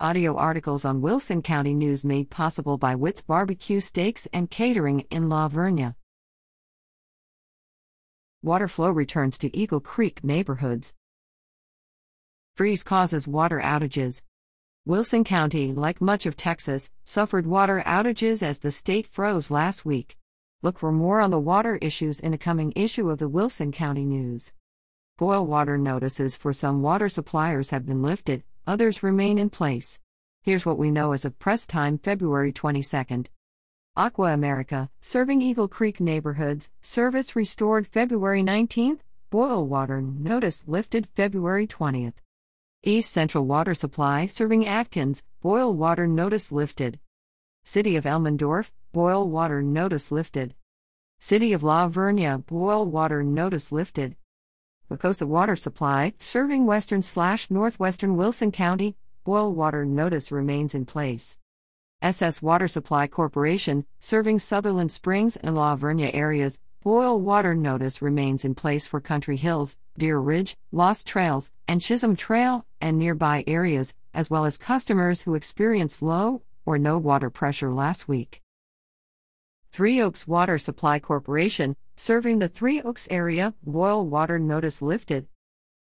Audio articles on Wilson County News made possible by Witt's Barbecue Steaks and Catering in La Vernia. Water flow returns to Eagle Creek neighborhoods. Freeze causes water outages. Wilson County, like much of Texas, suffered water outages as the state froze last week. Look for more on the water issues in a coming issue of the Wilson County News. Boil water notices for some water suppliers have been lifted, others remain in place. Here's what we know as of press time February 22. Aqua America, serving Eagle Creek neighborhoods, service restored February 19th, boil water notice lifted February 20th. East Central Water Supply, serving Adkins, boil water notice lifted. City of Elmendorf, boil water notice lifted. City of La Vernia, boil water notice lifted. Waucosa Water Supply, serving western slash northwestern Wilson County, boil water notice remains in place. SS Water Supply Corporation, serving Sutherland Springs and La Vernia areas, boil water notice remains in place for Country Hills, Deer Ridge, Lost Trails, and Chisholm Trail, and nearby areas, as well as customers who experienced low or no water pressure last week. Three Oaks Water Supply Corporation, serving the Three Oaks area, boil water notice lifted.